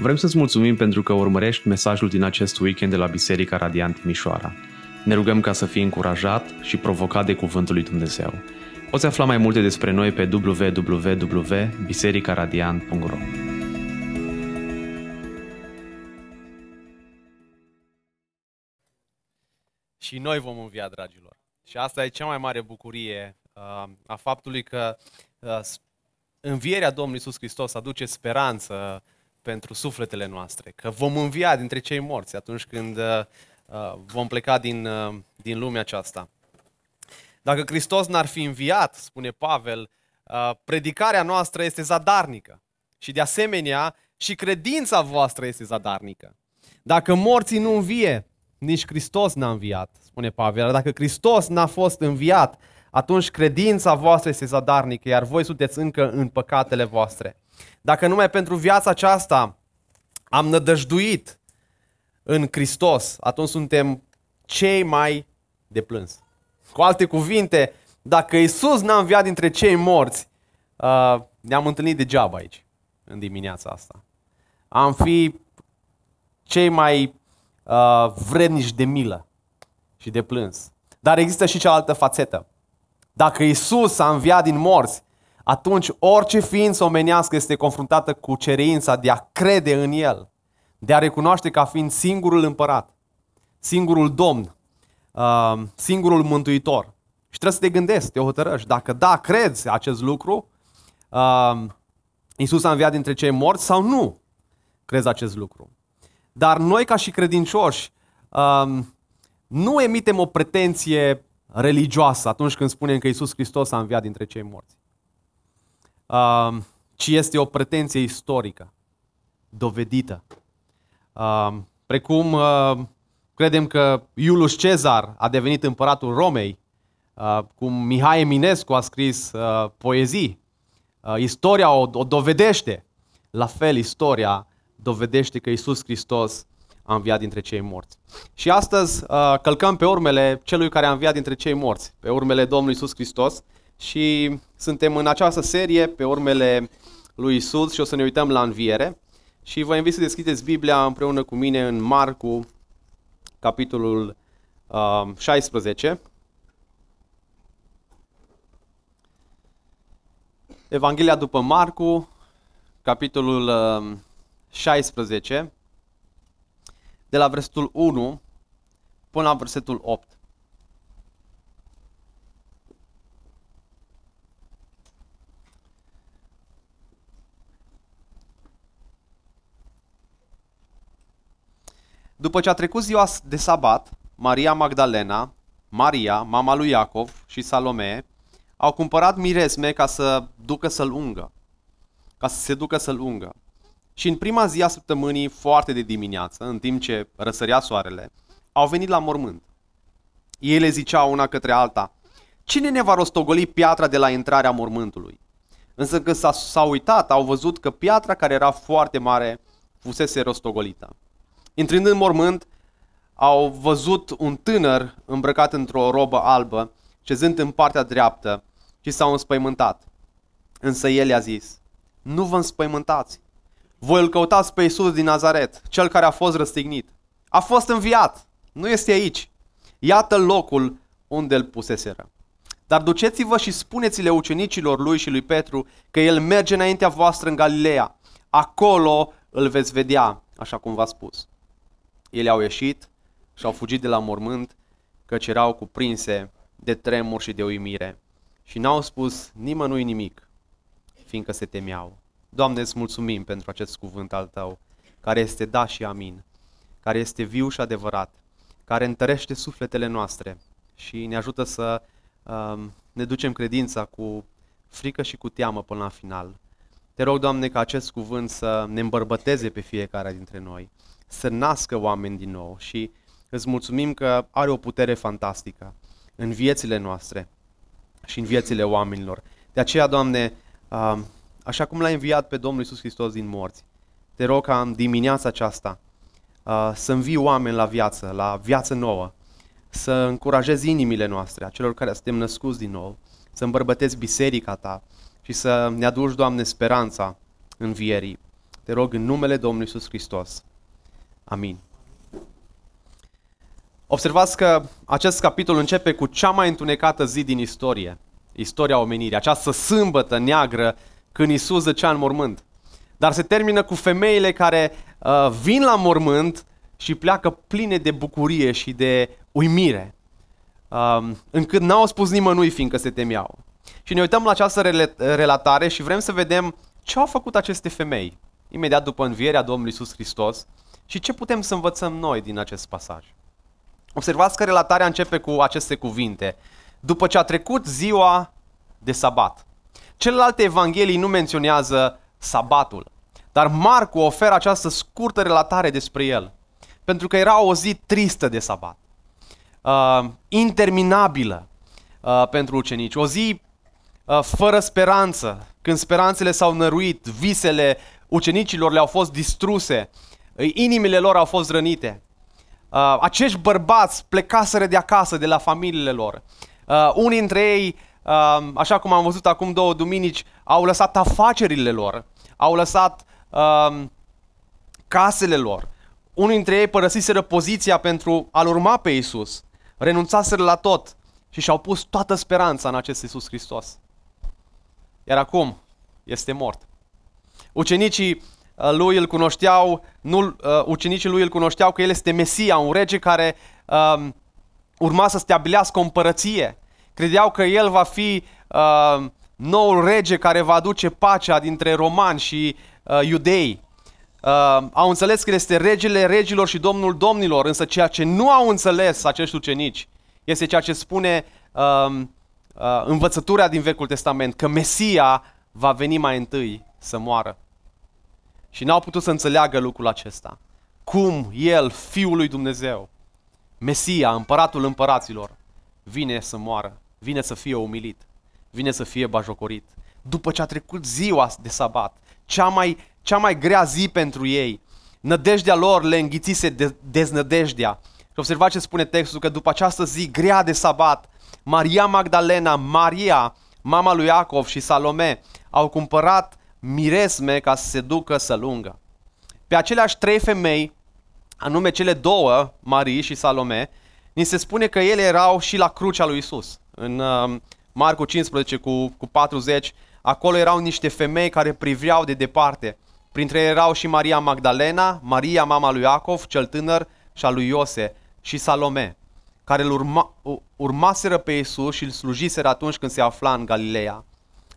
Vrem să-ți mulțumim pentru că urmărești mesajul din acest weekend de la Biserica Radiant Timișoara. Ne rugăm ca să fii încurajat și provocat de Cuvântul lui Dumnezeu. Poți afla mai multe despre noi pe www.bisericaradiant.ro Și noi vom învia, dragilor. Și asta e cea mai mare bucurie uh, a faptului că uh, învierea Domnului Iisus Hristos aduce speranță pentru sufletele noastre, că vom învia dintre cei morți atunci când uh, uh, vom pleca din, uh, din lumea aceasta. Dacă Hristos n-ar fi înviat, spune Pavel, uh, predicarea noastră este zadarnică. Și de asemenea, și credința voastră este zadarnică. Dacă morții nu învie, nici Hristos n-a înviat, spune Pavel. Dacă Hristos n-a fost înviat, atunci credința voastră este zadarnică, iar voi sunteți încă în păcatele voastre. Dacă numai pentru viața aceasta am nădăjduit în Hristos, atunci suntem cei mai de plâns. Cu alte cuvinte, dacă Isus n-a înviat dintre cei morți, uh, ne-am întâlnit degeaba aici, în dimineața asta. Am fi cei mai uh, vrednici de milă și de plâns. Dar există și cealaltă fațetă. Dacă Isus a înviat din morți, atunci orice ființă omenească este confruntată cu cerința de a crede în El, de a recunoaște ca fiind singurul împărat, singurul domn, uh, singurul mântuitor. Și trebuie să te gândești, să te hotărăști. Dacă da, crezi acest lucru, uh, Iisus a înviat dintre cei morți sau nu crezi acest lucru. Dar noi ca și credincioși uh, nu emitem o pretenție religioasă atunci când spunem că Iisus Hristos a înviat dintre cei morți. Uh, ci este o pretenție istorică, dovedită. Uh, precum uh, credem că Iulus Cezar a devenit împăratul Romei, uh, cum Mihai Eminescu a scris uh, poezii. Uh, istoria o, o dovedește. La fel, istoria dovedește că Iisus Hristos a înviat dintre cei morți. Și astăzi uh, călcăm pe urmele celui care a înviat dintre cei morți, pe urmele Domnului Iisus Hristos și suntem în această serie pe urmele lui Isus și o să ne uităm la înviere. Și vă invit să deschideți Biblia împreună cu mine în Marcu, capitolul uh, 16. Evanghelia după Marcu, capitolul uh, 16, de la versetul 1 până la versetul 8. După ce a trecut ziua de sabat, Maria Magdalena, Maria, mama lui Iacov și Salome au cumpărat miresme ca să ducă să-l ungă, ca să se ducă să-l ungă. Și în prima zi a săptămânii, foarte de dimineață, în timp ce răsărea soarele, au venit la mormânt. Ele ziceau una către alta, cine ne va rostogoli piatra de la intrarea mormântului? Însă când s-a, uitat, au văzut că piatra care era foarte mare fusese rostogolită. Intrând în mormânt, au văzut un tânăr îmbrăcat într-o robă albă, cezând în partea dreaptă și s-au înspăimântat. Însă el i-a zis, nu vă înspăimântați. Voi îl căutați pe Iisus din Nazaret, cel care a fost răstignit. A fost înviat, nu este aici. Iată locul unde îl puseseră. Dar duceți-vă și spuneți-le ucenicilor lui și lui Petru că el merge înaintea voastră în Galileea. Acolo îl veți vedea, așa cum v-a spus. Ele au ieșit și au fugit de la mormânt, căci erau cuprinse de tremur și de uimire. Și n-au spus nimănui nimic, fiindcă se temeau. Doamne, îți mulțumim pentru acest cuvânt al Tău, care este da și amin, care este viu și adevărat, care întărește sufletele noastre și ne ajută să um, ne ducem credința cu frică și cu teamă până la final. Te rog, Doamne, ca acest cuvânt să ne îmbărbăteze pe fiecare dintre noi, să nască oameni din nou și îți mulțumim că are o putere fantastică în viețile noastre și în viețile oamenilor. De aceea, Doamne, așa cum l-ai înviat pe Domnul Isus Hristos din morți, te rog ca în dimineața aceasta să învii oameni la viață, la viață nouă, să încurajezi inimile noastre, a celor care suntem născuți din nou, să îmbărbătezi biserica ta și să ne aduci, Doamne, speranța învierii. Te rog în numele Domnului Iisus Hristos. Amin. Observați că acest capitol începe cu cea mai întunecată zi din istorie, istoria omenirii, această sâmbătă neagră când Isus zăcea în mormânt. Dar se termină cu femeile care uh, vin la mormânt și pleacă pline de bucurie și de uimire, uh, încât n-au spus nimănui fiindcă se temeau. Și ne uităm la această relatare și vrem să vedem ce au făcut aceste femei imediat după învierea Domnului Isus Hristos și ce putem să învățăm noi din acest pasaj. Observați că relatarea începe cu aceste cuvinte. După ce a trecut ziua de sabat. Celelalte evanghelii nu menționează sabatul, dar Marcu oferă această scurtă relatare despre el, pentru că era o zi tristă de sabat, uh, interminabilă uh, pentru ucenici, o zi uh, fără speranță, când speranțele s-au năruit, visele ucenicilor le-au fost distruse, inimile lor au fost rănite. Uh, acești bărbați plecaseră de acasă, de la familiile lor. Uh, unii dintre ei, uh, așa cum am văzut acum două duminici, au lăsat afacerile lor, au lăsat uh, casele lor. Unii dintre ei părăsiseră poziția pentru a-L urma pe Isus, renunțaseră la tot și și-au pus toată speranța în acest Isus Hristos. Iar acum este mort. Ucenicii uh, lui îl cunoșteau, nu, uh, ucenicii lui îl cunoșteau că el este Mesia, un rege care uh, urma să stabilească o împărăție. Credeau că el va fi uh, noul rege care va aduce pacea dintre romani și uh, iudei. Uh, au înțeles că este regele regilor și domnul domnilor, însă ceea ce nu au înțeles acești ucenici este ceea ce spune uh, uh, învățătura din Vechiul Testament, că Mesia va veni mai întâi să moară. Și n-au putut să înțeleagă lucrul acesta. Cum El, Fiul lui Dumnezeu, Mesia, împăratul împăraților, vine să moară, vine să fie umilit, vine să fie bajocorit. După ce a trecut ziua de sabat, cea mai, cea mai grea zi pentru ei, nădejdea lor le înghițise de, deznădejdea. Și observați ce spune textul, că după această zi grea de sabat, Maria Magdalena, Maria, mama lui Iacov și Salome au cumpărat miresme ca să se ducă să lungă. Pe aceleași trei femei, anume cele două, Marie și Salome, ni se spune că ele erau și la crucea lui Isus. În uh, Marcu 15 cu, cu 40, acolo erau niște femei care priveau de departe. Printre ele erau și Maria Magdalena, Maria, mama lui Iacov, cel tânăr, și a lui Iose și Salome, care îl urma, urmaseră pe Isus și îl slujiseră atunci când se afla în Galileea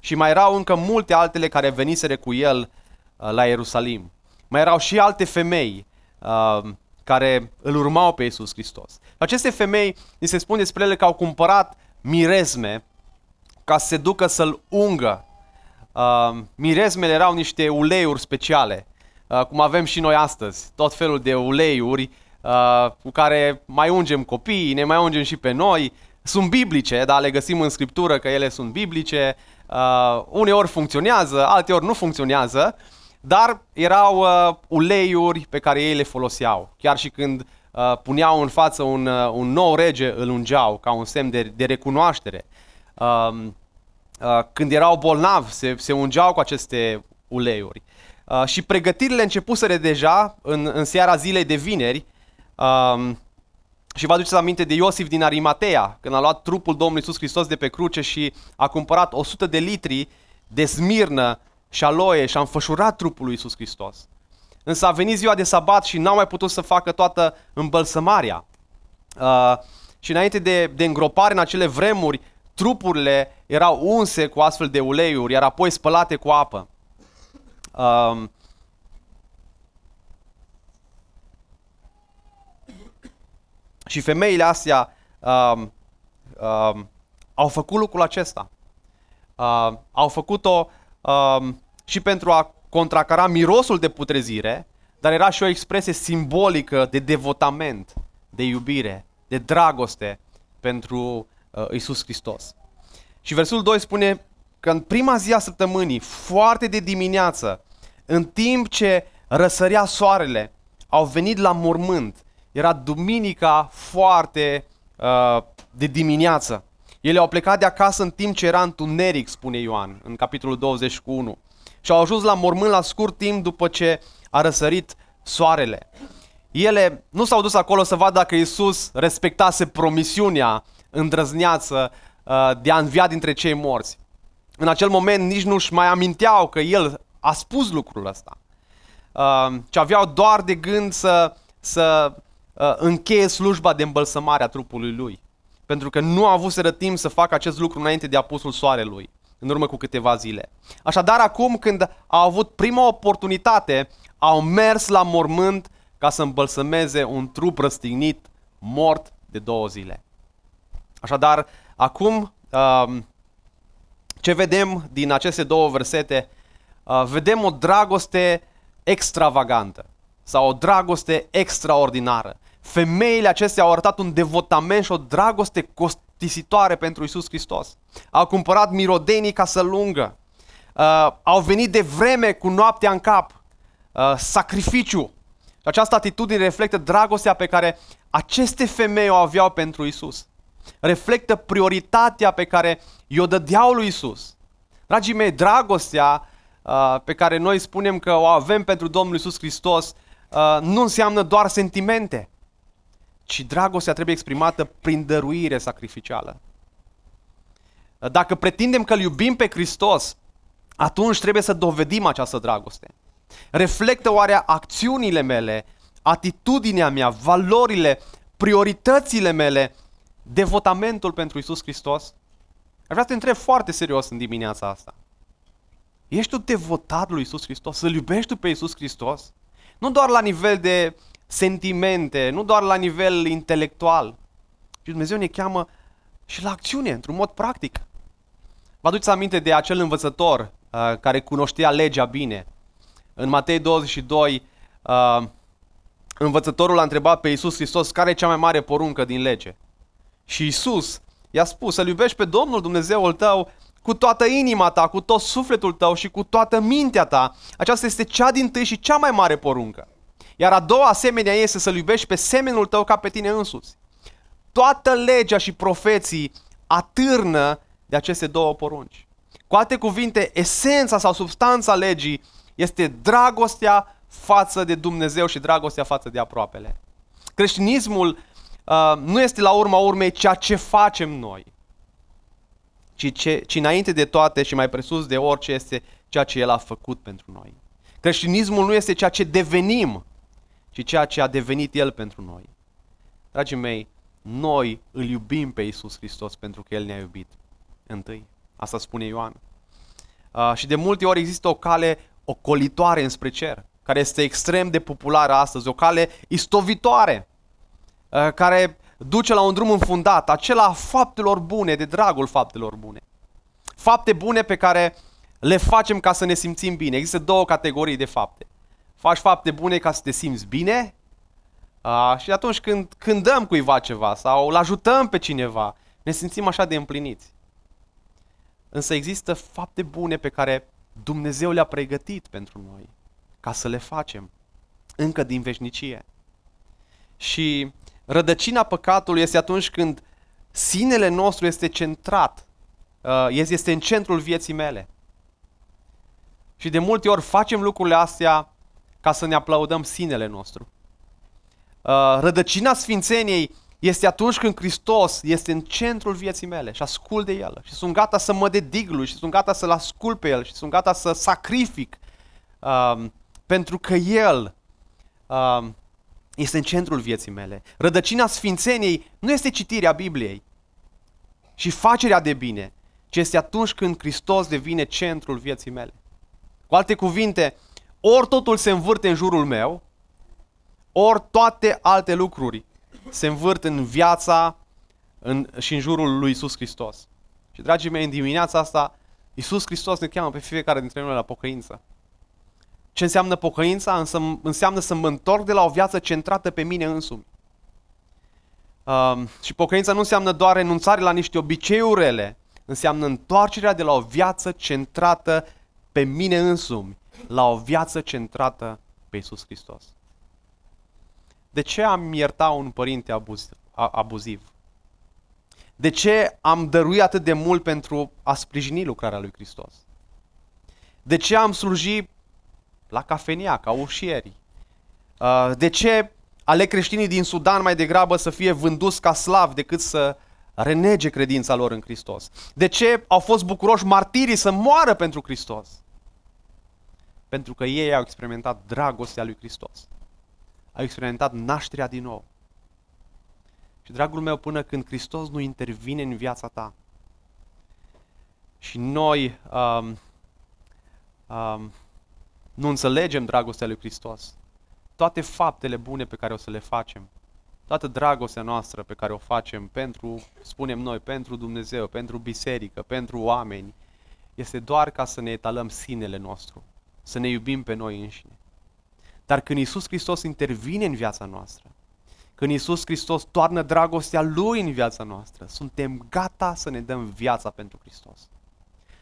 și mai erau încă multe altele care veniseră cu el uh, la Ierusalim. Mai erau și alte femei uh, care îl urmau pe Iisus Hristos. Aceste femei, ni se spune despre ele că au cumpărat mirezme ca să se ducă să-l ungă. Uh, mirezmele erau niște uleiuri speciale, uh, cum avem și noi astăzi, tot felul de uleiuri uh, cu care mai ungem copiii, ne mai ungem și pe noi. Sunt biblice, dar le găsim în Scriptură că ele sunt biblice. Uh, uneori funcționează, alteori nu funcționează, dar erau uh, uleiuri pe care ei le foloseau. Chiar și când uh, puneau în față un, uh, un nou rege, îl ungeau ca un semn de, de recunoaștere. Uh, uh, când erau bolnavi, se, se ungeau cu aceste uleiuri. Uh, și pregătirile începuseră deja în, în seara zilei de vineri. Uh, și vă aduceți aminte de Iosif din Arimatea, când a luat trupul Domnului Iisus Hristos de pe cruce și a cumpărat 100 de litri de smirnă și aloe și a înfășurat trupul lui Iisus Hristos. Însă a venit ziua de sabat și n-au mai putut să facă toată îmbălsămarea. Uh, și înainte de, de îngropare în acele vremuri, trupurile erau unse cu astfel de uleiuri, iar apoi spălate cu apă. Uh, Și femeile astea uh, uh, au făcut lucrul acesta. Uh, au făcut-o uh, și pentru a contracara mirosul de putrezire, dar era și o expresie simbolică de devotament, de iubire, de dragoste pentru uh, Isus Hristos. Și versul 2 spune că în prima zi a săptămânii, foarte de dimineață, în timp ce răsărea soarele, au venit la mormânt era duminica foarte uh, de dimineață. Ele au plecat de acasă în timp ce era întuneric, spune Ioan, în capitolul 21. și au ajuns la mormânt la scurt timp după ce a răsărit soarele. Ele nu s-au dus acolo să vadă dacă Isus respectase promisiunea îndrăzneață uh, de a învia dintre cei morți. În acel moment nici nu-și mai aminteau că El a spus lucrul ăsta. Uh, ci aveau doar de gând să, să uh, încheie slujba de îmbălsămare a trupului Lui. Pentru că nu a avut timp să facă acest lucru înainte de apusul soarelui, în urmă cu câteva zile. Așadar, acum când au avut prima oportunitate, au mers la mormânt ca să îmbălsămeze un trup răstignit, mort de două zile. Așadar, acum um, ce vedem din aceste două versete? Uh, vedem o dragoste extravagantă sau o dragoste extraordinară. Femeile acestea au arătat un devotament și o dragoste costisitoare pentru Isus Hristos. Au cumpărat mirodenii ca să lungă. Uh, au venit de vreme cu noaptea în cap. Uh, sacrificiu. Și această atitudine reflectă dragostea pe care aceste femei o aveau pentru Isus. Reflectă prioritatea pe care i-o dădeau lui Isus. Dragii mei, dragostea uh, pe care noi spunem că o avem pentru Domnul Isus Hristos uh, nu înseamnă doar sentimente, ci dragostea trebuie exprimată prin dăruire sacrificială. Dacă pretindem că îl iubim pe Hristos, atunci trebuie să dovedim această dragoste. Reflectă oare acțiunile mele, atitudinea mea, valorile, prioritățile mele, devotamentul pentru Isus Hristos? Aș vrea să te întreb foarte serios în dimineața asta. Ești tu devotat lui Isus Hristos? Să-L iubești tu pe Isus Hristos? Nu doar la nivel de sentimente, nu doar la nivel intelectual, ci Dumnezeu ne cheamă și la acțiune, într-un mod practic. Vă aduceți aminte de acel învățător uh, care cunoștea legea bine. În Matei 22, uh, învățătorul a întrebat pe Iisus Hristos care e cea mai mare poruncă din lege. Și Iisus i-a spus să-L iubești pe Domnul Dumnezeul tău cu toată inima ta, cu tot sufletul tău și cu toată mintea ta. Aceasta este cea din tâi și cea mai mare poruncă. Iar a doua asemenea este să-L iubești pe semenul tău ca pe tine însuți. Toată legea și profeții atârnă de aceste două porunci. Cu alte cuvinte, esența sau substanța legii este dragostea față de Dumnezeu și dragostea față de aproapele. Creștinismul uh, nu este la urma urmei ceea ce facem noi, ci, ce, ci înainte de toate și mai presus de orice este ceea ce El a făcut pentru noi. Creștinismul nu este ceea ce devenim, ci ceea ce a devenit El pentru noi. Dragii mei, noi îl iubim pe Iisus Hristos pentru că El ne-a iubit întâi. Asta spune Ioan. Uh, și de multe ori există o cale ocolitoare înspre cer, care este extrem de populară astăzi, o cale istovitoare, uh, care duce la un drum înfundat, acela a faptelor bune, de dragul faptelor bune. Fapte bune pe care le facem ca să ne simțim bine. Există două categorii de fapte. Faci fapte bune ca să te simți bine uh, și atunci când, când dăm cuiva ceva sau îl ajutăm pe cineva, ne simțim așa de împliniți. Însă există fapte bune pe care Dumnezeu le-a pregătit pentru noi ca să le facem încă din veșnicie. Și rădăcina păcatului este atunci când sinele nostru este centrat, uh, este în centrul vieții mele. Și de multe ori facem lucrurile astea ca să ne aplaudăm sinele nostru. Uh, rădăcina sfințeniei este atunci când Hristos este în centrul vieții mele și ascult de El și sunt gata să mă dedic lui și sunt gata să-L ascult pe El și sunt gata să sacrific um, pentru că El um, este în centrul vieții mele. Rădăcina sfințeniei nu este citirea Bibliei și facerea de bine, ci este atunci când Hristos devine centrul vieții mele. Cu alte cuvinte, ori totul se învârte în jurul meu, ori toate alte lucruri se învârt în viața în, și în jurul lui Isus Hristos. Și dragii mei, în dimineața asta, Isus Hristos ne cheamă pe fiecare dintre noi la pocăință. Ce înseamnă pocăința? Însă, înseamnă să mă întorc de la o viață centrată pe mine însumi. Um, și pocăința nu înseamnă doar renunțare la niște obiceiuri rele, înseamnă întoarcerea de la o viață centrată pe mine însumi, la o viață centrată pe Isus Hristos. De ce am ierta un părinte abuz, abuziv? De ce am dăruit atât de mult pentru a sprijini lucrarea lui Hristos? De ce am slujit la cafenia, ca ușieri? Uh, de ce ale creștinii din Sudan mai degrabă să fie vânduți ca slav decât să renege credința lor în Hristos? De ce au fost bucuroși martirii să moară pentru Hristos? Pentru că ei au experimentat dragostea lui Hristos. Au experimentat nașterea din nou. Și dragul meu, până când Hristos nu intervine în viața ta și noi um, um, nu înțelegem dragostea lui Hristos, toate faptele bune pe care o să le facem, toată dragostea noastră pe care o facem pentru, spunem noi, pentru Dumnezeu, pentru biserică, pentru oameni, este doar ca să ne etalăm sinele nostru, să ne iubim pe noi înșine. Dar când Isus Hristos intervine în viața noastră, când Isus Hristos toarnă dragostea Lui în viața noastră, suntem gata să ne dăm viața pentru Hristos.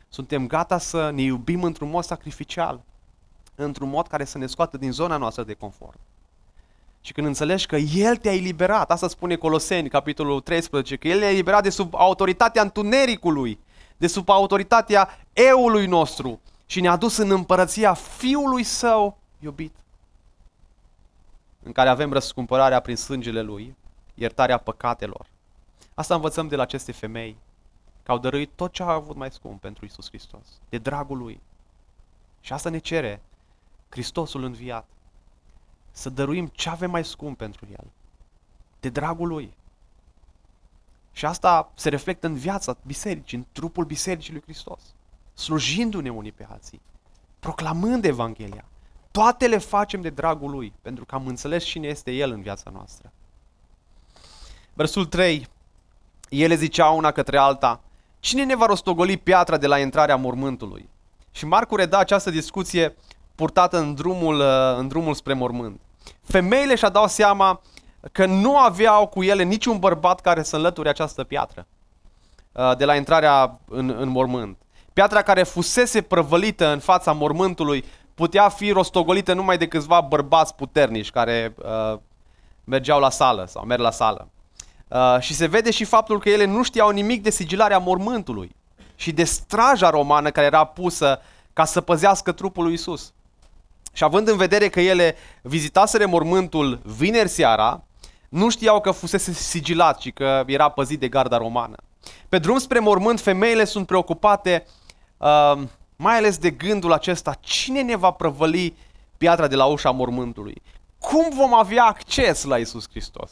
Suntem gata să ne iubim într-un mod sacrificial, într-un mod care să ne scoată din zona noastră de confort. Și când înțelegi că El te-a eliberat, asta spune Coloseni, capitolul 13, că El ne-a eliberat de sub autoritatea întunericului, de sub autoritatea eului nostru și ne-a dus în împărăția Fiului Său iubit, în care avem răscumpărarea prin sângele Lui, iertarea păcatelor. Asta învățăm de la aceste femei, că au dăruit tot ce au avut mai scump pentru Isus Hristos, de dragul Lui. Și asta ne cere Hristosul înviat. Să dăruim ce avem mai scump pentru El. De dragul Lui. Și asta se reflectă în viața bisericii, în trupul bisericii lui Hristos. Slujindu-ne unii pe alții. Proclamând Evanghelia. Toate le facem de dragul Lui, pentru că am înțeles cine este El în viața noastră. Versul 3. Ele ziceau una către alta, Cine ne va rostogoli piatra de la intrarea mormântului? Și Marcu reda această discuție purtată în drumul, uh, în drumul spre mormânt. Femeile și-a dau seama că nu aveau cu ele niciun bărbat care să înlăture această piatră uh, de la intrarea în, în mormânt. Piatra care fusese prăvălită în fața mormântului putea fi rostogolită numai de câțiva bărbați puternici care uh, mergeau la sală sau merg la sală. Uh, și se vede și faptul că ele nu știau nimic de sigilarea mormântului și de straja romană care era pusă ca să păzească trupul lui Isus. Și având în vedere că ele vizitaseră mormântul vineri seara, nu știau că fusese sigilat și că era păzit de garda romană. Pe drum spre mormânt, femeile sunt preocupate uh, mai ales de gândul acesta, cine ne va prăvăli piatra de la ușa mormântului? Cum vom avea acces la Isus Hristos?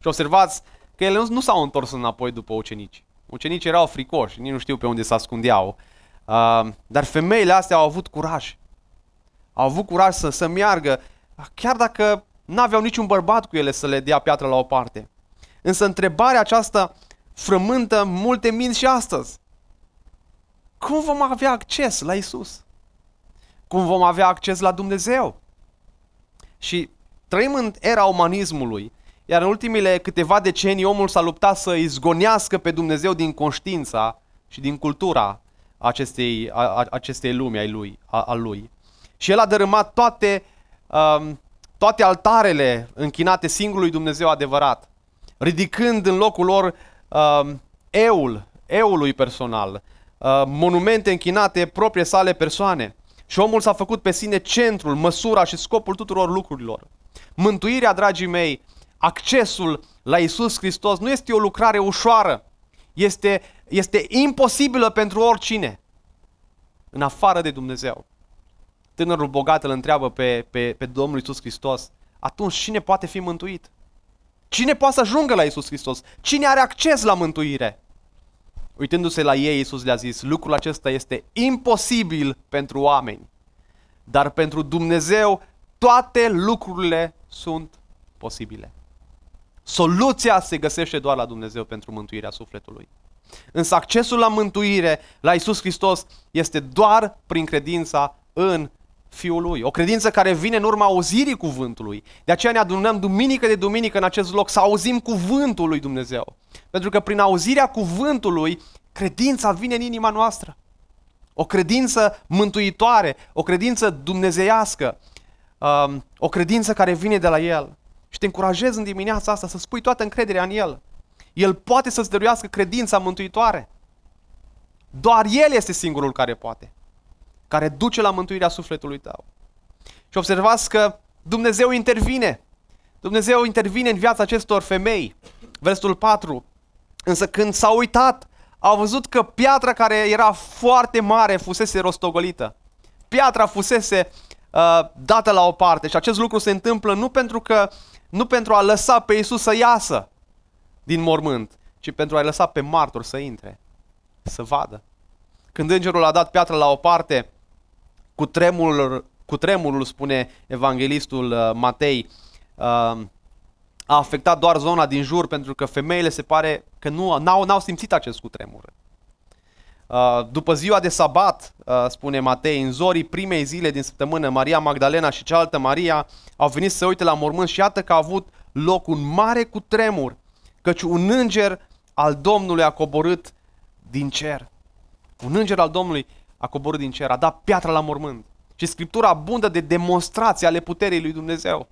Și observați că ele nu, s-au întors înapoi după ucenici. Ucenicii erau fricoși, nici nu știu pe unde se ascundeau. Uh, dar femeile astea au avut curaj. Au avut curaj să, să meargă, chiar dacă n-aveau niciun bărbat cu ele să le dea piatră la o parte. Însă întrebarea aceasta frământă multe minți și astăzi. Cum vom avea acces la Isus? Cum vom avea acces la Dumnezeu? Și trăim în era umanismului iar în ultimile câteva decenii omul s-a luptat să izgonească pe Dumnezeu din conștiința și din cultura acestei, a, acestei lumi ai lui, a, a lui. Și el a dărâmat toate, um, toate altarele închinate singurului Dumnezeu adevărat, ridicând în locul lor um, eul, eului personal, uh, monumente închinate proprie sale persoane. Și omul s-a făcut pe sine centrul, măsura și scopul tuturor lucrurilor. Mântuirea, dragii mei, accesul la Isus Hristos nu este o lucrare ușoară. Este, este imposibilă pentru oricine. În afară de Dumnezeu. Tânărul bogat îl întreabă pe, pe, pe Domnul Isus Hristos. Atunci cine poate fi mântuit? Cine poate să ajungă la Isus Hristos? Cine are acces la mântuire? Uitându-se la ei, Isus le-a zis, lucrul acesta este imposibil pentru oameni. Dar pentru Dumnezeu toate lucrurile sunt posibile. Soluția se găsește doar la Dumnezeu pentru mântuirea sufletului. Însă accesul la mântuire, la Isus Hristos, este doar prin credința în Fiul Lui. O credință care vine în urma auzirii cuvântului. De aceea ne adunăm duminică de duminică în acest loc să auzim cuvântul lui Dumnezeu. Pentru că prin auzirea cuvântului, credința vine în inima noastră. O credință mântuitoare, o credință dumnezeiască, um, o credință care vine de la El. Și te încurajez în dimineața asta să spui toată încrederea în El. El poate să-ți dăruiască credința mântuitoare. Doar El este singurul care poate. Care duce la mântuirea sufletului tău. Și observați că Dumnezeu intervine. Dumnezeu intervine în viața acestor femei. Versul 4. Însă când s-au uitat, au văzut că piatra care era foarte mare fusese rostogolită. Piatra fusese uh, dată la o parte și acest lucru se întâmplă nu pentru că nu pentru a lăsa pe Isus să iasă din mormânt, ci pentru a lăsa pe martor să intre, să vadă. Când îngerul a dat piatra la o parte, cu tremurul, cu tremurul spune evanghelistul uh, Matei, uh, a afectat doar zona din jur pentru că femeile se pare că nu n-au, n-au simțit acest cutremur. Uh, după ziua de sabat, uh, spune Matei, în zorii primei zile din săptămână, Maria Magdalena și cealaltă Maria au venit să uite la mormânt și iată că a avut loc un mare cutremur, căci un înger al Domnului a coborât din cer. Un înger al Domnului a coborât din cer, a dat piatra la mormânt. Și Scriptura abundă de demonstrații ale puterii lui Dumnezeu.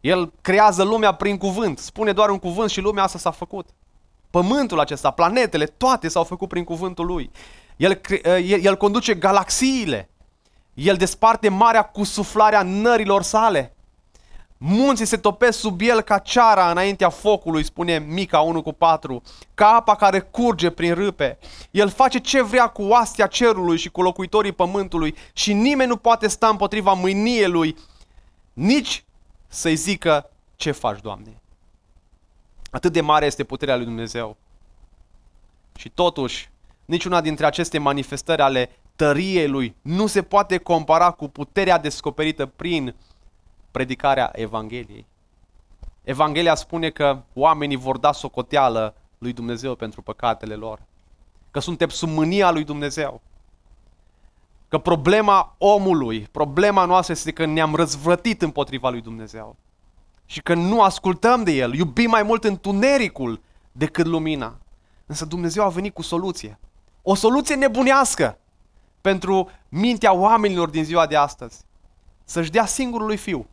El creează lumea prin cuvânt, spune doar un cuvânt și lumea asta s-a făcut. Pământul acesta, planetele, toate s-au făcut prin cuvântul lui. El, el, el conduce galaxiile. El desparte marea cu suflarea nărilor sale. Munții se topesc sub el ca ceara înaintea focului, spune Mica 1 cu 4, ca apa care curge prin râpe. El face ce vrea cu oastea cerului și cu locuitorii pământului și nimeni nu poate sta împotriva mâiniei lui, nici să-i zică ce faci, Doamne. Atât de mare este puterea lui Dumnezeu. Și totuși, niciuna dintre aceste manifestări ale tăriei lui nu se poate compara cu puterea descoperită prin predicarea Evangheliei. Evanghelia spune că oamenii vor da socoteală lui Dumnezeu pentru păcatele lor. Că suntem sub mânia lui Dumnezeu. Că problema omului, problema noastră este că ne-am răzvrătit împotriva lui Dumnezeu. Și că nu ascultăm de El, iubim mai mult întunericul decât lumina. Însă Dumnezeu a venit cu soluție. O soluție nebunească pentru mintea oamenilor din ziua de astăzi. Să-și dea singurului fiu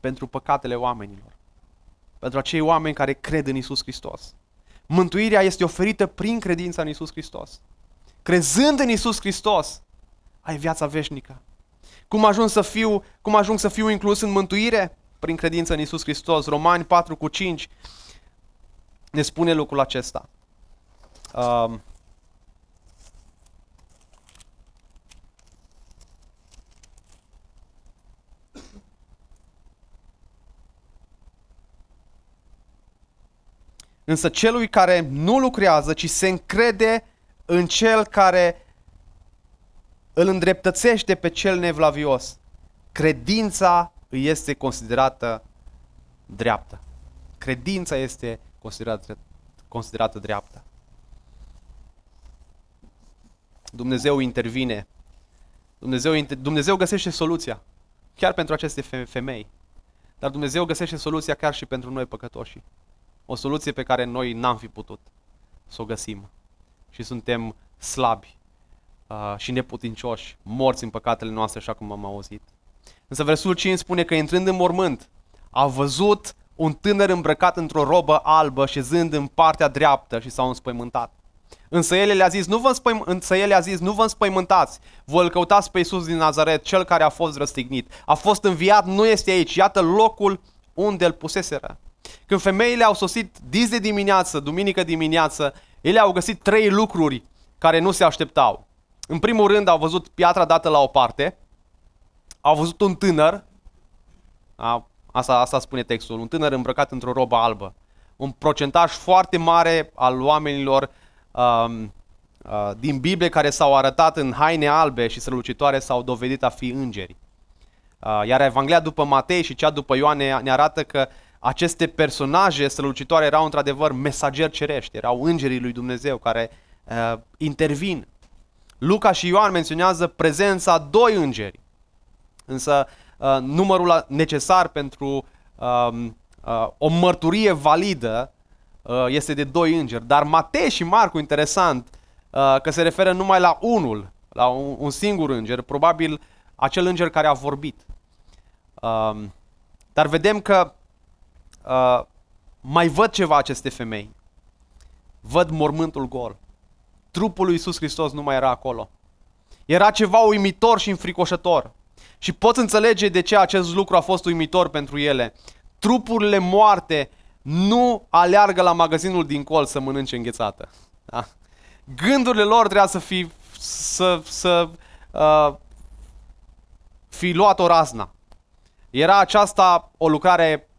pentru păcatele oamenilor. Pentru acei oameni care cred în Isus Hristos. Mântuirea este oferită prin credința în Isus Hristos. Crezând în Isus Hristos, ai viața veșnică. Cum ajung să fiu, cum ajung să fiu inclus în mântuire? Prin credință în Isus Hristos. Romani 4 cu 5 ne spune lucrul acesta. Um, Însă celui care nu lucrează, ci se încrede în cel care îl îndreptățește pe cel nevlavios, credința îi este considerată dreaptă. Credința este considerată, considerată dreaptă. Dumnezeu intervine. Dumnezeu, Dumnezeu găsește soluția. Chiar pentru aceste femei. Dar Dumnezeu găsește soluția chiar și pentru noi păcătoși. O soluție pe care noi n-am fi putut să o găsim. Și suntem slabi uh, și neputincioși, morți în păcatele noastre, așa cum am auzit. Însă versul 5 spune că intrând în mormânt, a văzut un tânăr îmbrăcat într-o robă albă, șezând în partea dreaptă și s-au înspăimântat. Însă el le-a zis, nu vă înspăim... Însă el le-a zis, nu vă înspăimântați, voi îl căutați pe Iisus din Nazaret, cel care a fost răstignit. A fost înviat, nu este aici, iată locul unde îl puseseră. Când femeile au sosit dis de dimineață, duminică dimineață, ele au găsit trei lucruri care nu se așteptau. În primul rând au văzut piatra dată la o parte, au văzut un tânăr, a, asta, asta spune textul, un tânăr îmbrăcat într-o robă albă. Un procentaj foarte mare al oamenilor um, uh, din Biblie care s-au arătat în haine albe și strălucitoare s-au dovedit a fi îngeri. Uh, iar Evanghelia după Matei și cea după Ioan ne, ne arată că aceste personaje strălucitoare erau într-adevăr mesageri cerești, erau îngerii lui Dumnezeu care uh, intervin. Luca și Ioan menționează prezența doi îngeri, însă uh, numărul necesar pentru uh, uh, o mărturie validă uh, este de doi îngeri. Dar Matei și Marcu, interesant, uh, că se referă numai la unul, la un, un singur înger, probabil acel înger care a vorbit. Uh, dar vedem că uh, mai văd ceva aceste femei. Văd mormântul gol. Trupul lui Iisus Hristos nu mai era acolo. Era ceva uimitor și înfricoșător. Și poți înțelege de ce acest lucru a fost uimitor pentru ele. Trupurile moarte nu aleargă la magazinul din col să mănânce înghețată. Da? Gândurile lor trebuia să fi, să, să uh, fi luat o razna. Era aceasta o lucrare uh,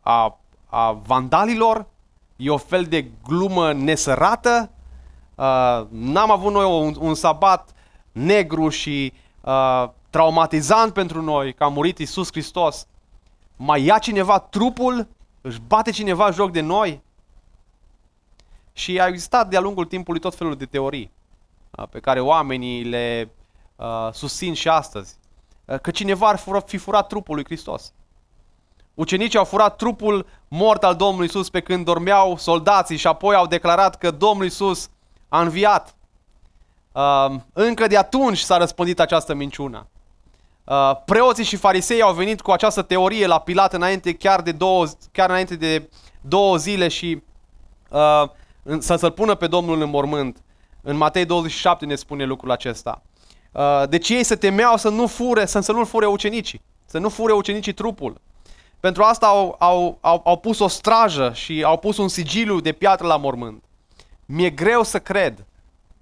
a, a vandalilor, e o fel de glumă nesărată. Uh, n-am avut noi un, un sabat negru și uh, traumatizant pentru noi, că a murit Isus Hristos. Mai ia cineva trupul? Își bate cineva joc de noi? Și a existat de-a lungul timpului tot felul de teorii uh, pe care oamenii le uh, susțin și astăzi. Uh, că cineva ar fi furat trupul lui Hristos. Ucenicii au furat trupul mort al Domnului Isus pe când dormeau soldații și apoi au declarat că Domnul Isus a înviat. Uh, încă de atunci s-a răspândit această minciună. Uh, preoții și farisei au venit cu această teorie la Pilat înainte, chiar, de două, chiar înainte de două zile și uh, să să-l pună pe Domnul în mormânt. În Matei 27 ne spune lucrul acesta. Uh, deci ei se temeau să nu fure, să, să nu fure ucenicii, să nu fure ucenicii trupul. Pentru asta au, au, au, au pus o strajă și au pus un sigiliu de piatră la mormânt. Mi-e greu să cred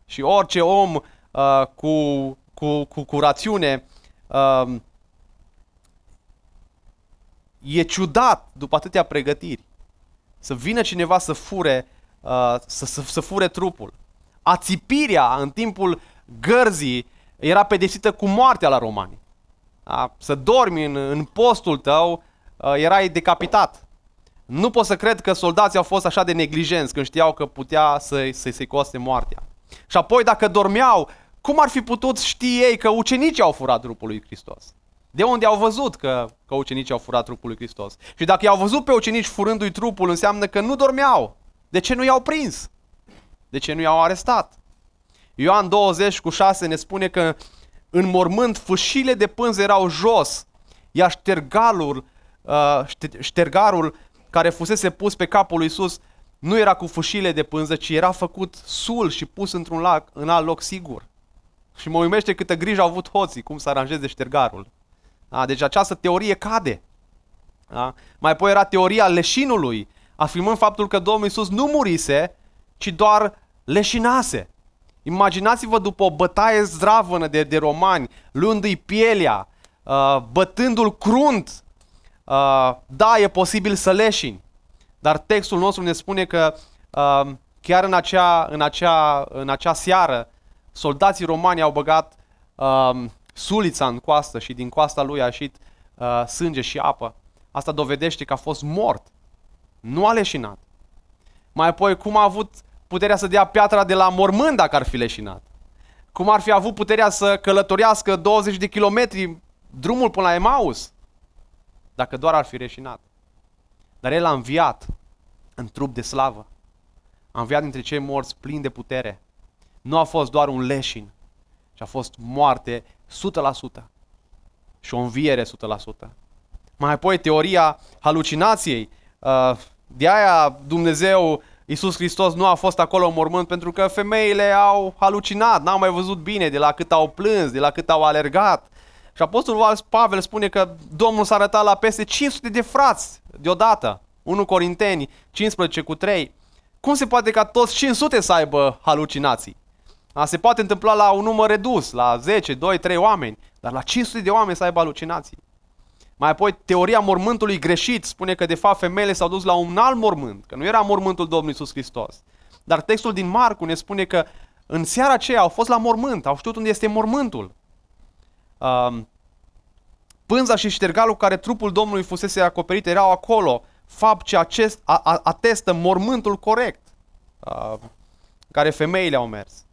și orice om uh, cu, cu, cu, cu rațiune uh, e ciudat după atâtea pregătiri să vină cineva să fure, uh, să, să, să fure trupul. Ațipirea în timpul gărzii era pedepsită cu moartea la romani. Da? Să dormi în, în postul tău uh, erai decapitat. Nu pot să cred că soldații au fost așa de neglijenți când știau că putea să-i, să să coste moartea. Și apoi dacă dormeau, cum ar fi putut ști ei că ucenicii au furat trupul lui Hristos? De unde au văzut că, că ucenicii au furat trupul lui Hristos? Și dacă i-au văzut pe ucenici furându-i trupul, înseamnă că nu dormeau. De ce nu i-au prins? De ce nu i-au arestat? Ioan 20 cu 6 ne spune că în mormânt fâșile de pânză erau jos, iar ștergalul, uh, ștergarul care fusese pus pe capul lui Isus nu era cu fâșile de pânză, ci era făcut sul și pus într-un lac, în alt loc sigur. Și mă uimește câtă grijă au avut hoții, cum să aranjeze ștergarul. Da? Deci această teorie cade. Da? Mai apoi era teoria leșinului, afirmând faptul că Domnul Isus nu murise, ci doar leșinase. Imaginați-vă după o bătaie zdravănă de, de romani, luându-i pielea, uh, bătându-l crunt. Uh, da, e posibil să leșini, dar textul nostru ne spune că uh, chiar în acea, în, acea, în acea seară, soldații romani au băgat uh, sulița în coastă și din coasta lui a ieșit uh, sânge și apă. Asta dovedește că a fost mort. Nu a leșinat. Mai apoi, cum a avut puterea să dea piatra de la mormânt dacă ar fi leșinat? Cum ar fi avut puterea să călătorească 20 de kilometri drumul până la Emaus? Dacă doar ar fi leșinat. Dar el a înviat în trup de slavă. A înviat dintre cei morți plin de putere. Nu a fost doar un leșin, ci a fost moarte 100% și o înviere 100%. Mai apoi teoria halucinației. Uh, de aia Dumnezeu, Iisus Hristos, nu a fost acolo în mormânt pentru că femeile au halucinat, n-au mai văzut bine de la cât au plâns, de la cât au alergat. Și Apostolul Pavel spune că Domnul s-a arătat la peste 500 de frați deodată. 1 Corinteni 15 cu 3. Cum se poate ca toți 500 să aibă halucinații? A, se poate întâmpla la un număr redus, la 10, 2, 3 oameni, dar la 500 de oameni să aibă alucinații. Mai apoi, teoria mormântului greșit spune că de fapt femeile s-au dus la un alt mormânt, că nu era mormântul Domnului Iisus Hristos. Dar textul din Marcu ne spune că în seara aceea au fost la mormânt, au știut unde este mormântul. Um, pânza și ștergalul care trupul Domnului fusese acoperit erau acolo, fapt ce acest, a, a, atestă mormântul corect, uh, care femeile au mers.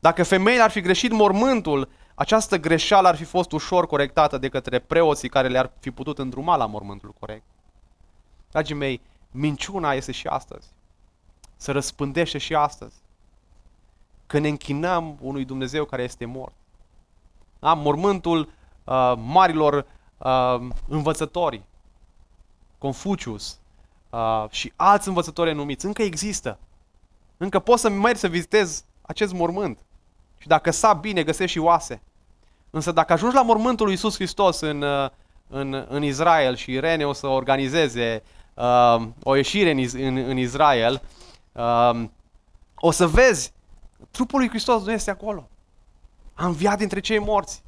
Dacă femeile ar fi greșit mormântul, această greșeală ar fi fost ușor corectată de către preoții care le-ar fi putut îndruma la mormântul corect. Dragii mei, minciuna este și astăzi. Se răspândește și astăzi. Că ne închinăm unui Dumnezeu care este mort. Da? Mormântul uh, marilor uh, învățători, Confucius uh, și alți învățători numiți, încă există. Încă poți să mergi să vizitezi acest mormânt Și dacă sa bine, găsești și oase. Însă dacă ajungi la mormântul lui Iisus Hristos în, uh, în, în Israel și Irene o să organizeze uh, o ieșire în, în, în Israel, uh, o să vezi, trupul lui Hristos nu este acolo. A înviat dintre cei morți.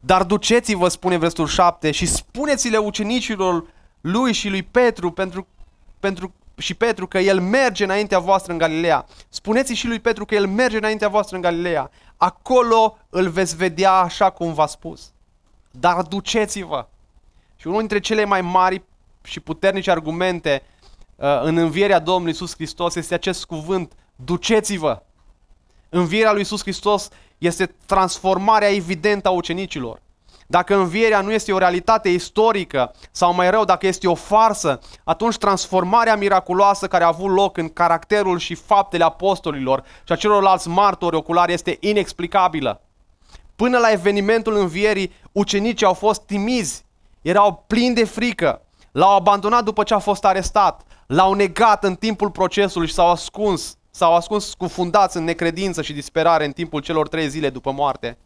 Dar duceți-vă, spune versetul 7, și spuneți-le ucenicilor lui și lui Petru, pentru, pentru, și Petru că el merge înaintea voastră în Galileea. Spuneți și lui Petru că el merge înaintea voastră în Galileea. Acolo îl veți vedea așa cum v-a spus. Dar duceți-vă. Și unul dintre cele mai mari și puternice argumente uh, în învierea Domnului Iisus Hristos este acest cuvânt, duceți-vă. Învierea lui Iisus Hristos este transformarea evidentă a ucenicilor. Dacă învierea nu este o realitate istorică sau mai rău, dacă este o farsă, atunci transformarea miraculoasă care a avut loc în caracterul și faptele apostolilor și a celorlalți martori oculari este inexplicabilă. Până la evenimentul învierii, ucenicii au fost timizi, erau plini de frică, l-au abandonat după ce a fost arestat, l-au negat în timpul procesului și s-au ascuns, s-au ascuns scufundați în necredință și disperare în timpul celor trei zile după moarte.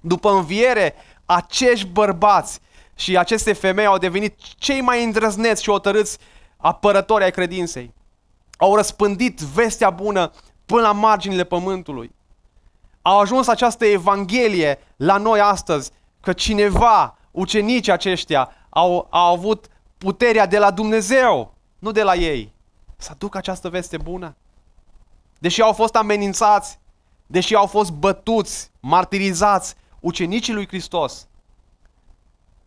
După înviere, acești bărbați și aceste femei au devenit cei mai îndrăzneți și otărâți apărători ai credinței. Au răspândit vestea bună până la marginile pământului. Au ajuns această evanghelie la noi astăzi, că cineva, ucenicii aceștia, au, au avut puterea de la Dumnezeu, nu de la ei, să aducă această veste bună. Deși au fost amenințați, deși au fost bătuți, martirizați, ucenicii lui Hristos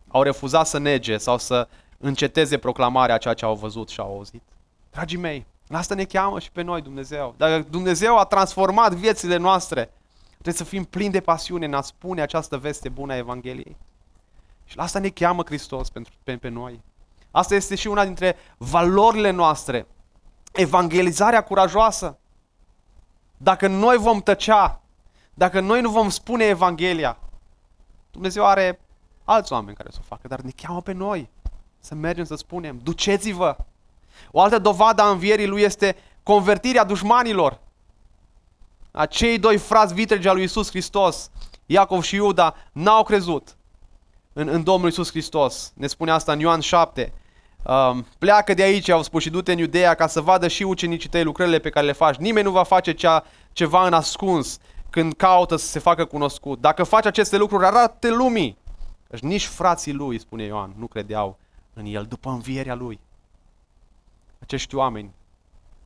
au refuzat să nege sau să înceteze proclamarea ceea ce au văzut și au auzit. Dragii mei, la asta ne cheamă și pe noi Dumnezeu. Dacă Dumnezeu a transformat viețile noastre, trebuie să fim plini de pasiune în a spune această veste bună a Evangheliei. Și la asta ne cheamă Hristos pentru, pe, pe noi. Asta este și una dintre valorile noastre. Evangelizarea curajoasă. Dacă noi vom tăcea, dacă noi nu vom spune Evanghelia, Dumnezeu are alți oameni care să o facă, dar ne cheamă pe noi să mergem să spunem, duceți-vă! O altă dovadă a învierii lui este convertirea dușmanilor. Acei doi frați vitregi al lui Isus Hristos, Iacov și Iuda, n-au crezut în, în Domnul Isus Hristos. Ne spune asta în Ioan 7. Um, pleacă de aici, au spus și du-te în Iudeea ca să vadă și ucenicii tăi lucrările pe care le faci. Nimeni nu va face cea, ceva în ascuns când caută să se facă cunoscut. Dacă faci aceste lucruri, arată lumii. Deci nici frații lui, spune Ioan, nu credeau în el după învierea lui. Acești oameni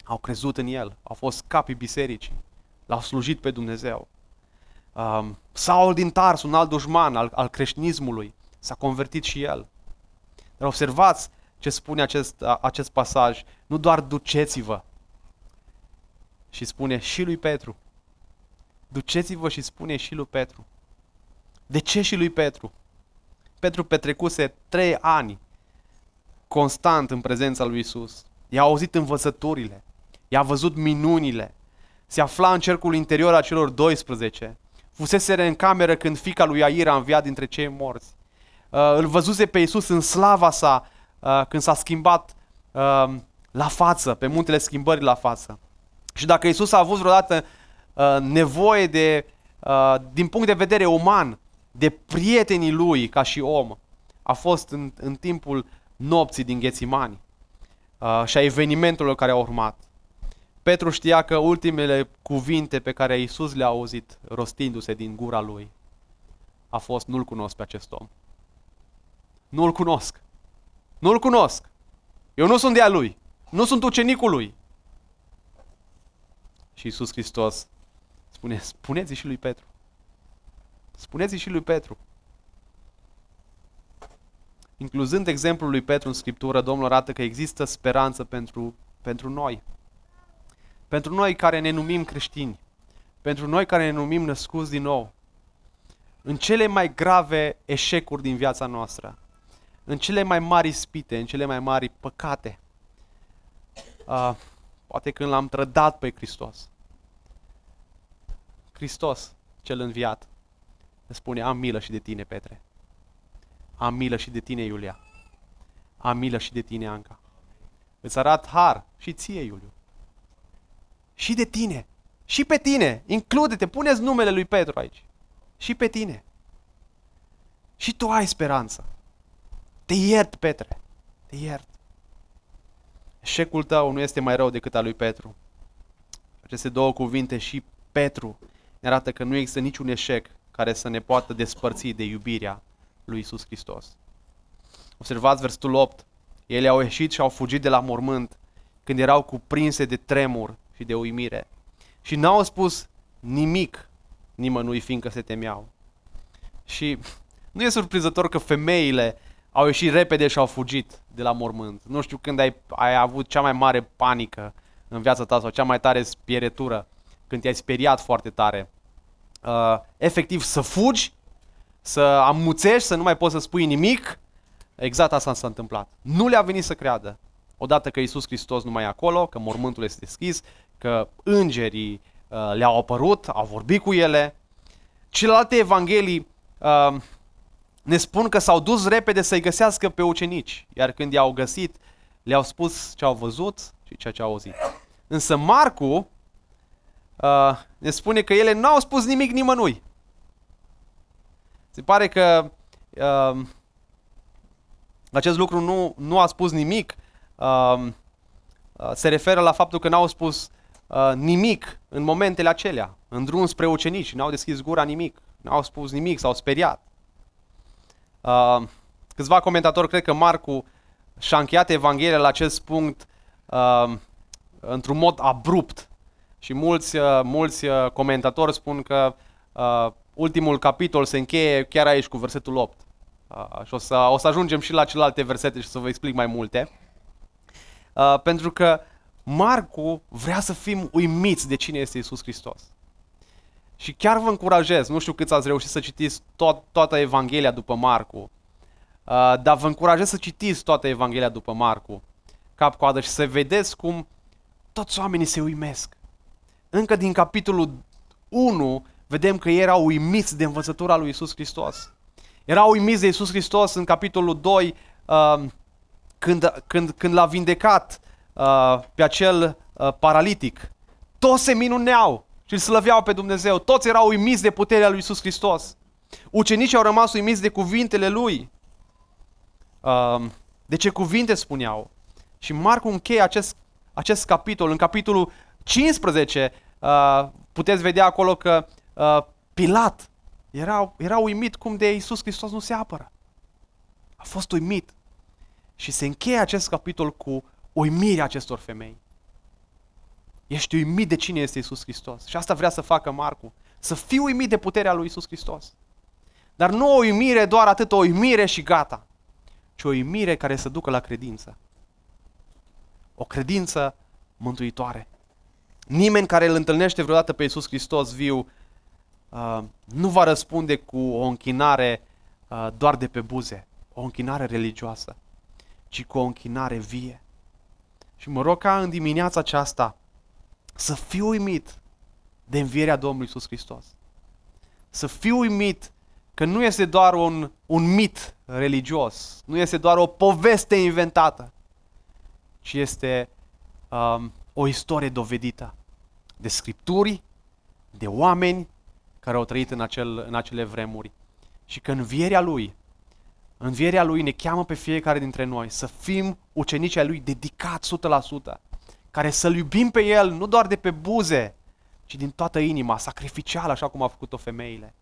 au crezut în el, au fost capii bisericii, l-au slujit pe Dumnezeu. Um, Saul din Tars, un alt dușman al, al creștinismului, s-a convertit și el. Dar observați ce spune acest, acest pasaj. Nu doar duceți-vă, și spune și lui Petru. Duceți-vă și spune și lui Petru. De ce și lui Petru? Petru petrecuse trei ani constant în prezența lui Isus. I-a auzit învățăturile, i-a văzut minunile, se afla în cercul interior a celor 12, fusese în cameră când fica lui Iair a înviat dintre cei morți. Uh, îl văzuse pe Isus în slava sa uh, când s-a schimbat uh, la față, pe muntele schimbării la față. Și dacă Isus a avut vreodată nevoie de, din punct de vedere uman, de prietenii lui ca și om, a fost în, în timpul nopții din Ghețimani și a evenimentelor care au urmat. Petru știa că ultimele cuvinte pe care Isus le-a auzit rostindu-se din gura lui a fost nu-l cunosc pe acest om. Nu-l cunosc. Nu-l cunosc. Eu nu sunt de a lui. Nu sunt ucenicul lui. Și Isus Hristos spune, spuneți și lui Petru. Spuneți și lui Petru. Incluzând exemplul lui Petru în Scriptură, Domnul arată că există speranță pentru, pentru noi. Pentru noi care ne numim creștini. Pentru noi care ne numim născuți din nou. În cele mai grave eșecuri din viața noastră. În cele mai mari spite, în cele mai mari păcate. Uh, poate când l-am trădat pe Hristos. Hristos, cel înviat, îmi spune, am milă și de tine, Petre. Am milă și de tine, Iulia. Am milă și de tine, Anca. Îți arat har și ție, Iuliu. Și de tine. Și pe tine, include-te, puneți numele lui Petru aici. Și pe tine. Și tu ai speranță. Te iert, Petre. Te iert. Eșecul tău nu este mai rău decât al lui Petru. Aceste două cuvinte și Petru ne arată că nu există niciun eșec care să ne poată despărți de iubirea lui Isus Hristos. Observați versetul 8. Ele au ieșit și au fugit de la mormânt când erau cuprinse de tremur și de uimire. Și n-au spus nimic nimănui, fiindcă se temeau. Și nu e surprinzător că femeile au ieșit repede și au fugit de la mormânt. Nu știu când ai, ai avut cea mai mare panică în viața ta sau cea mai tare spieretură, când te-ai speriat foarte tare. Uh, efectiv să fugi, să amuțești, să nu mai poți să spui nimic. Exact asta s-a întâmplat. Nu le-a venit să creadă. Odată că Isus Hristos nu mai e acolo, că mormântul este deschis, că îngerii uh, le-au apărut, au vorbit cu ele. Celelalte evanghelii uh, ne spun că s-au dus repede să-i găsească pe ucenici, iar când i-au găsit, le-au spus ce au văzut și ceea ce au auzit. Însă Marcu uh, ne spune că ele nu au spus nimic nimănui. Se pare că uh, acest lucru nu, nu a spus nimic. Uh, uh, se referă la faptul că n-au spus uh, nimic în momentele acelea, în drum spre ucenici, n-au deschis gura nimic, n-au spus nimic, s-au speriat. Uh, câțiva comentatori cred că Marcu și-a încheiat Evanghelia la acest punct uh, într-un mod abrupt. Și mulți, uh, mulți uh, comentatori spun că uh, ultimul capitol se încheie chiar aici cu versetul 8. Uh, și o să, o să ajungem și la celelalte versete și să vă explic mai multe. Uh, pentru că Marcu vrea să fim uimiți de cine este Isus Hristos. Și chiar vă încurajez, nu știu câți ați reușit să citiți tot, toată Evanghelia după Marcu, uh, dar vă încurajez să citiți toată Evanghelia după Marcu, cap-coadă, și să vedeți cum toți oamenii se uimesc. Încă din capitolul 1 vedem că ei erau uimiți de învățătura lui Isus Hristos. Erau uimiți de Isus Hristos în capitolul 2, uh, când, când, când l-a vindecat uh, pe acel uh, paralitic. Toți se minuneau și îl slăveau pe Dumnezeu. Toți erau uimiți de puterea lui Isus Hristos. Ucenicii au rămas uimiți de cuvintele lui. Uh, de ce cuvinte spuneau? Și Marcu încheie acest, acest capitol. În capitolul 15 uh, puteți vedea acolo că uh, Pilat era, era uimit cum de Isus Hristos nu se apără. A fost uimit. Și se încheie acest capitol cu uimirea acestor femei. Ești uimit de cine este Isus Hristos. Și asta vrea să facă Marcu. Să fii uimit de puterea lui Isus Hristos. Dar nu o uimire doar atât, o uimire și gata. Ci o uimire care să ducă la credință. O credință mântuitoare. Nimeni care îl întâlnește vreodată pe Isus Hristos viu uh, nu va răspunde cu o închinare uh, doar de pe buze, o închinare religioasă, ci cu o închinare vie. Și mă rog ca în dimineața aceasta să fiu uimit de învierea Domnului Iisus Hristos. Să fiu uimit că nu este doar un, un mit religios, nu este doar o poveste inventată, ci este um, o istorie dovedită de scripturi, de oameni care au trăit în, acel, în acele vremuri. Și că învierea Lui, învierea Lui ne cheamă pe fiecare dintre noi să fim ucenicii ai Lui dedicați 100%, care să-L iubim pe El nu doar de pe buze, ci din toată inima, sacrificial, așa cum au făcut-o femeile.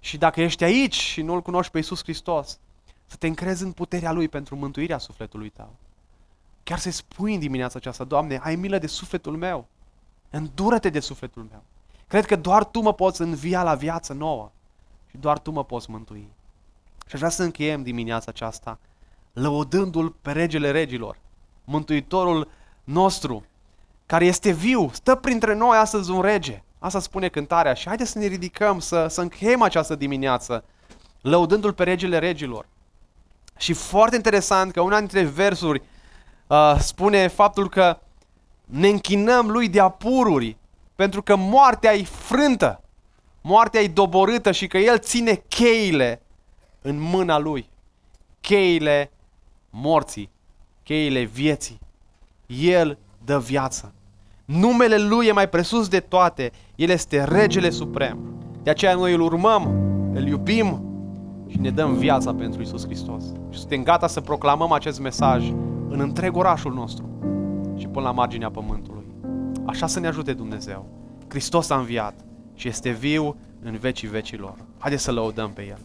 Și dacă ești aici și nu-L cunoști pe Iisus Hristos, să te încrezi în puterea Lui pentru mântuirea sufletului tău. Chiar să-i spui în dimineața aceasta, Doamne, ai milă de sufletul meu. Îndură-te de sufletul meu. Cred că doar Tu mă poți învia la viață nouă și doar Tu mă poți mântui. Și aș vrea să încheiem dimineața aceasta lăudându-L pe Regele Regilor, Mântuitorul nostru, care este viu, stă printre noi astăzi un rege. Asta spune cântarea și haideți să ne ridicăm, să, să încheiem această dimineață, lăudându-L pe Regele Regilor. Și foarte interesant că una dintre versuri uh, spune faptul că ne închinăm Lui de apururi, pentru că moartea e frântă, moartea e doborâtă și că El ține cheile în mâna Lui. Cheile morții, cheile vieții. El dă viață. Numele Lui e mai presus de toate. El este regele suprem. De aceea noi îl urmăm, îl iubim și ne dăm viața pentru Isus Hristos. Și suntem gata să proclamăm acest mesaj în întreg orașul nostru și până la marginea pământului. Așa să ne ajute Dumnezeu. Hristos a înviat și este viu în vecii vecilor. Haideți să lăudăm pe El.